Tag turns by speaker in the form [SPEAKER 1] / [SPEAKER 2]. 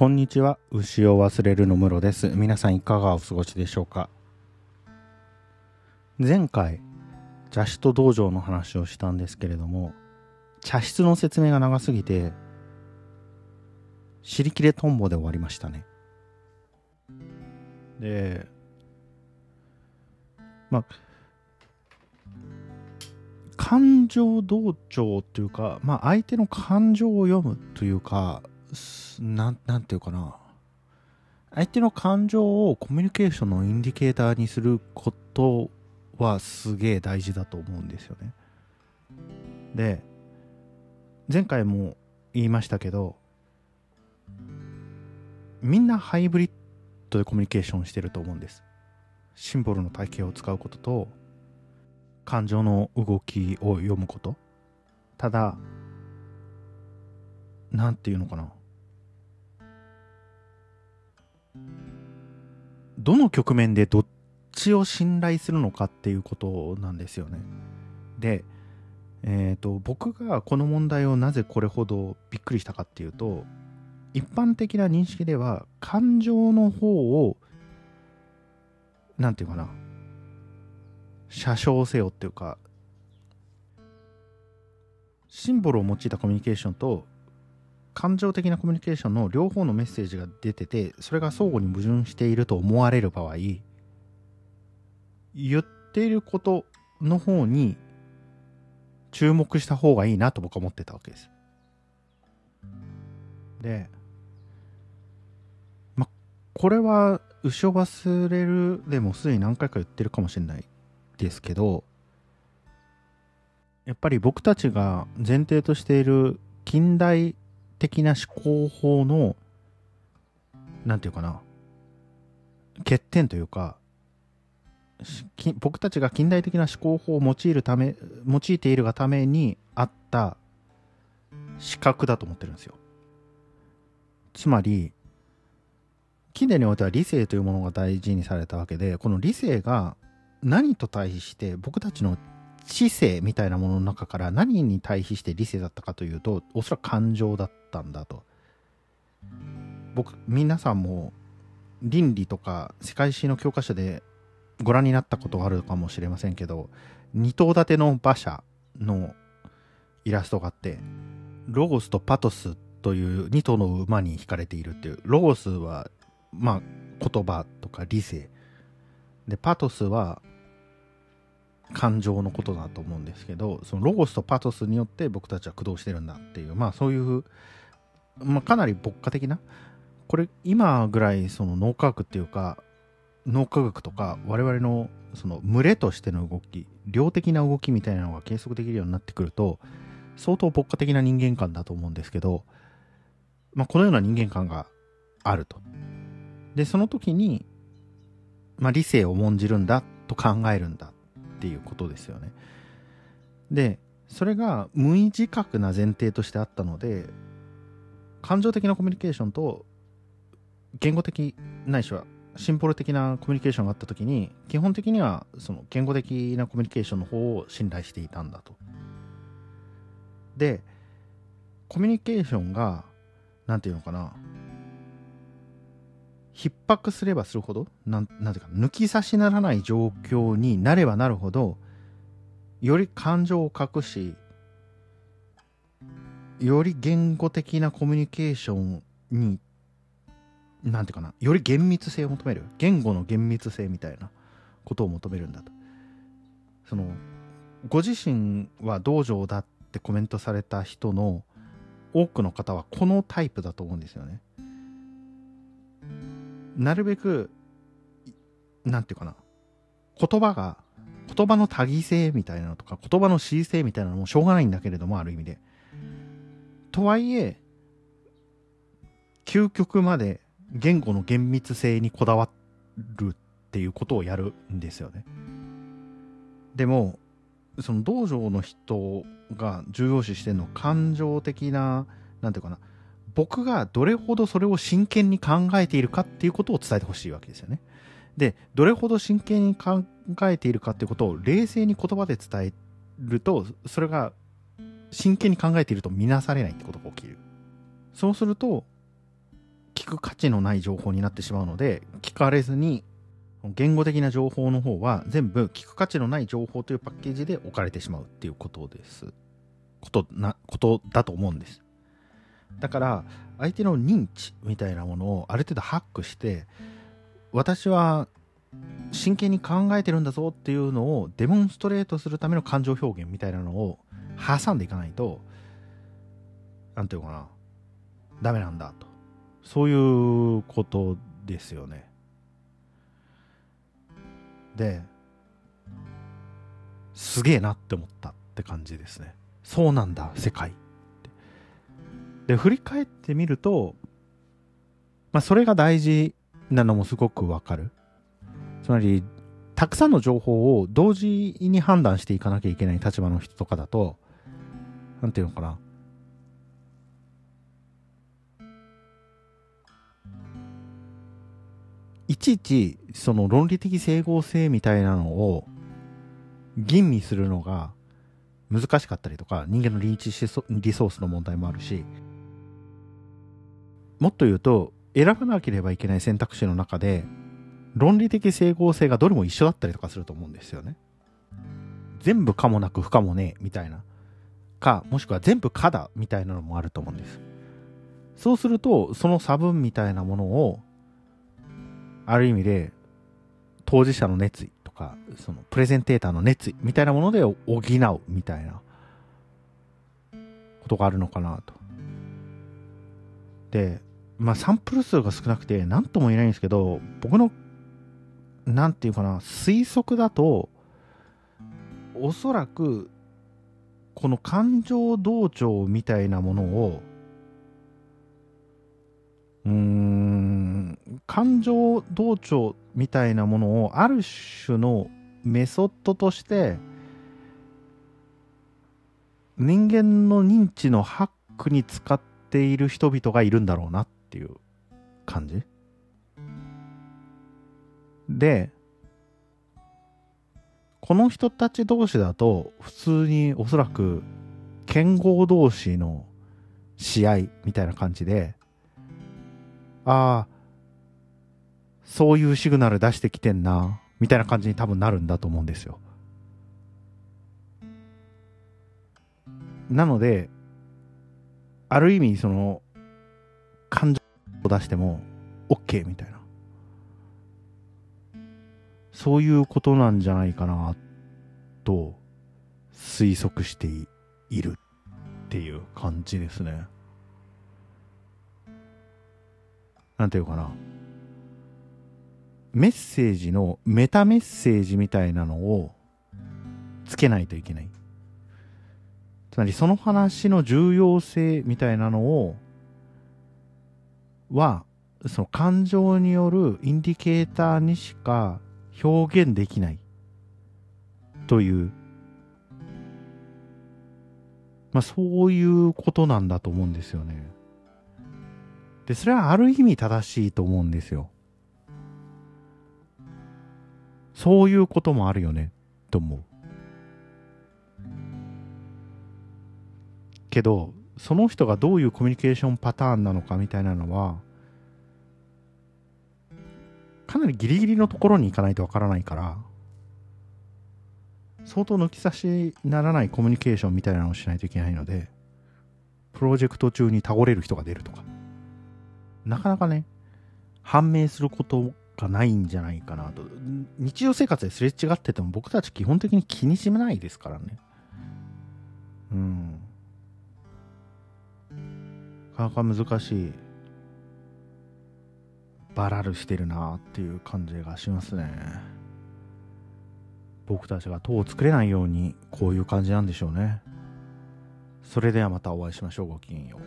[SPEAKER 1] こんにちは。牛を忘れるのムロです。皆さんいかがお過ごしでしょうか？前回茶室と道場の話をしたんですけれども茶室の説明が長すぎて尻切れトンボで終わりましたね。でまあ感情同調というか、まあ、相手の感情を読むというかなん、なんていうかな。相手の感情をコミュニケーションのインディケーターにすることはすげえ大事だと思うんですよね。で、前回も言いましたけど、みんなハイブリッドでコミュニケーションしてると思うんです。シンボルの体系を使うことと、感情の動きを読むこと。ただ、なんていうのかな。どの局面でどっちを信頼するのかっていうことなんですよね。で、えーと、僕がこの問題をなぜこれほどびっくりしたかっていうと一般的な認識では感情の方を何て言うかな写生せよっていうかシンボルを用いたコミュニケーションと感情的なコミュニケーションの両方のメッセージが出ててそれが相互に矛盾していると思われる場合言っていることの方に注目した方がいいなと僕は思ってたわけです。で、ま、これは牛を忘れるでもすでに何回か言ってるかもしれないですけどやっぱり僕たちが前提としている近代的な思考法の、なんていうかな、欠点というか、僕たちが近代的な思考法を用いるため、用いているがためにあった資格だと思ってるんですよ。つまり、近代においては理性というものが大事にされたわけで、この理性が何と対して僕たちの知性みたいなものの中から何に対比して理性だったかというとおそらく感情だったんだと。僕皆さんも倫理とか世界史の教科書でご覧になったことがあるかもしれませんけど二頭立ての馬車のイラストがあってロゴスとパトスという2頭の馬に引かれているっていう。ロゴスはまあ言葉とか理性。でパトスは感情のことだと思うんですけどそのロゴスとパトスによって僕たちは駆動してるんだっていうまあそういう、まあ、かなり牧歌的なこれ今ぐらいその脳科学っていうか脳科学とか我々のその群れとしての動き量的な動きみたいなのが計測できるようになってくると相当牧歌的な人間観だと思うんですけど、まあ、このような人間観があると。でその時に、まあ、理性を重んじるんだと考えるんだっていうことですよね。で、それが無意自覚な前提としてあったので、感情的なコミュニケーションと言語的ないしはシンボル的なコミュニケーションがあった時に基本的にはその言語的なコミュニケーションの方を信頼していたんだと。でコミュニケーションが何て言うのかな逼迫すればするほど、なん、なんていうか、抜き差しならない状況になればなるほど、より感情を隠し、より言語的なコミュニケーションに、なんていうかな、より厳密性を求める。言語の厳密性みたいなことを求めるんだと。その、ご自身は道場だってコメントされた人の多くの方はこのタイプだと思うんですよね。なるべく、なんていうかな、言葉が、言葉の多義性みたいなのとか、言葉の恣意性みたいなのもしょうがないんだけれども、ある意味で。とはいえ、究極まで言語の厳密性にこだわるっていうことをやるんですよね。でも、その道場の人が重要視してるの感情的な、なんていうかな、僕がどれほどそれを真剣に考えているかっていうことを伝えてほしいわけですよね。で、どれほど真剣に考えているかっていうことを冷静に言葉で伝えると、それが真剣に考えていると見なされないってことが起きる。そうすると、聞く価値のない情報になってしまうので聞かれずに言語的な情報の方は全部聞く価値のない情報というパッケージで置かれてしまうっていうことですことなことだと思うんですだから相手の認知みたいなものをある程度ハックして私は真剣に考えてるんだぞっていうのをデモンストレートするための感情表現みたいなのを挟んでいかないと何て言うかなダメなんだと。そういうことですよね。ですげえなって思ったって感じですね。そうなんだ世界。で振り返ってみるとまあそれが大事なのもすごくわかる。つまりたくさんの情報を同時に判断していかなきゃいけない立場の人とかだと何て言うのかな。いちいちその論理的整合性みたいなのを吟味するのが難しかったりとか人間の臨地リソースの問題もあるしもっと言うと選ばなければいけない選択肢の中で論理的整合性がどれも一緒だったりとかすると思うんですよね。全部かもなく不可もねえみたいな。か、もしくは全部かだみたいなのもあると思うんです。そうすると、その差分みたいなものを、ある意味で、当事者の熱意とか、そのプレゼンテーターの熱意みたいなもので補うみたいなことがあるのかなと。で、まあサンプル数が少なくて何とも言えないんですけど、僕のなんていうかな、推測だと、おそらく、この感情同調みたいなものを、うーん、感情同調みたいなものを、ある種のメソッドとして、人間の認知のハックに使っている人々がいるんだろうな。っっていう感じ？で、この人たち同士だと、普通におそらく、剣豪同士の試合みたいな感じで、ああ、そういうシグナル出してきてんな、みたいな感じに多分なるんだと思うんですよ。なので、ある意味、その、を出しても、OK みたいな。そういうことなんじゃないかなと推測しているっていう感じですね。なんていうかな。メッセージのメタメッセージみたいなのをつけないといけない。つまりその話の重要性みたいなのをはその感情によるインディケーターにしか表現できないという、まあそういうことなんだと思うんですよね。で、それはある意味正しいと思うんですよ。そういうこともあるよね、と思う。けど、その人がどういうコミュニケーションパターンなのかみたいなのは、かなりギリギリのところに行かないとわからないから、相当抜き差しならないコミュニケーションみたいなのをしないといけないので、プロジェクト中に倒れる人が出るとか、なかなかね、判明することがないんじゃないかなと。日常生活ですれ違ってても僕たち基本的に気にしないですからね。うん。かなか難しい。バラルしてるなっていう感じがしますね。僕たちが塔を作れないようにこういう感じなんでしょうね。それではまたお会いしましょうごきげんよう。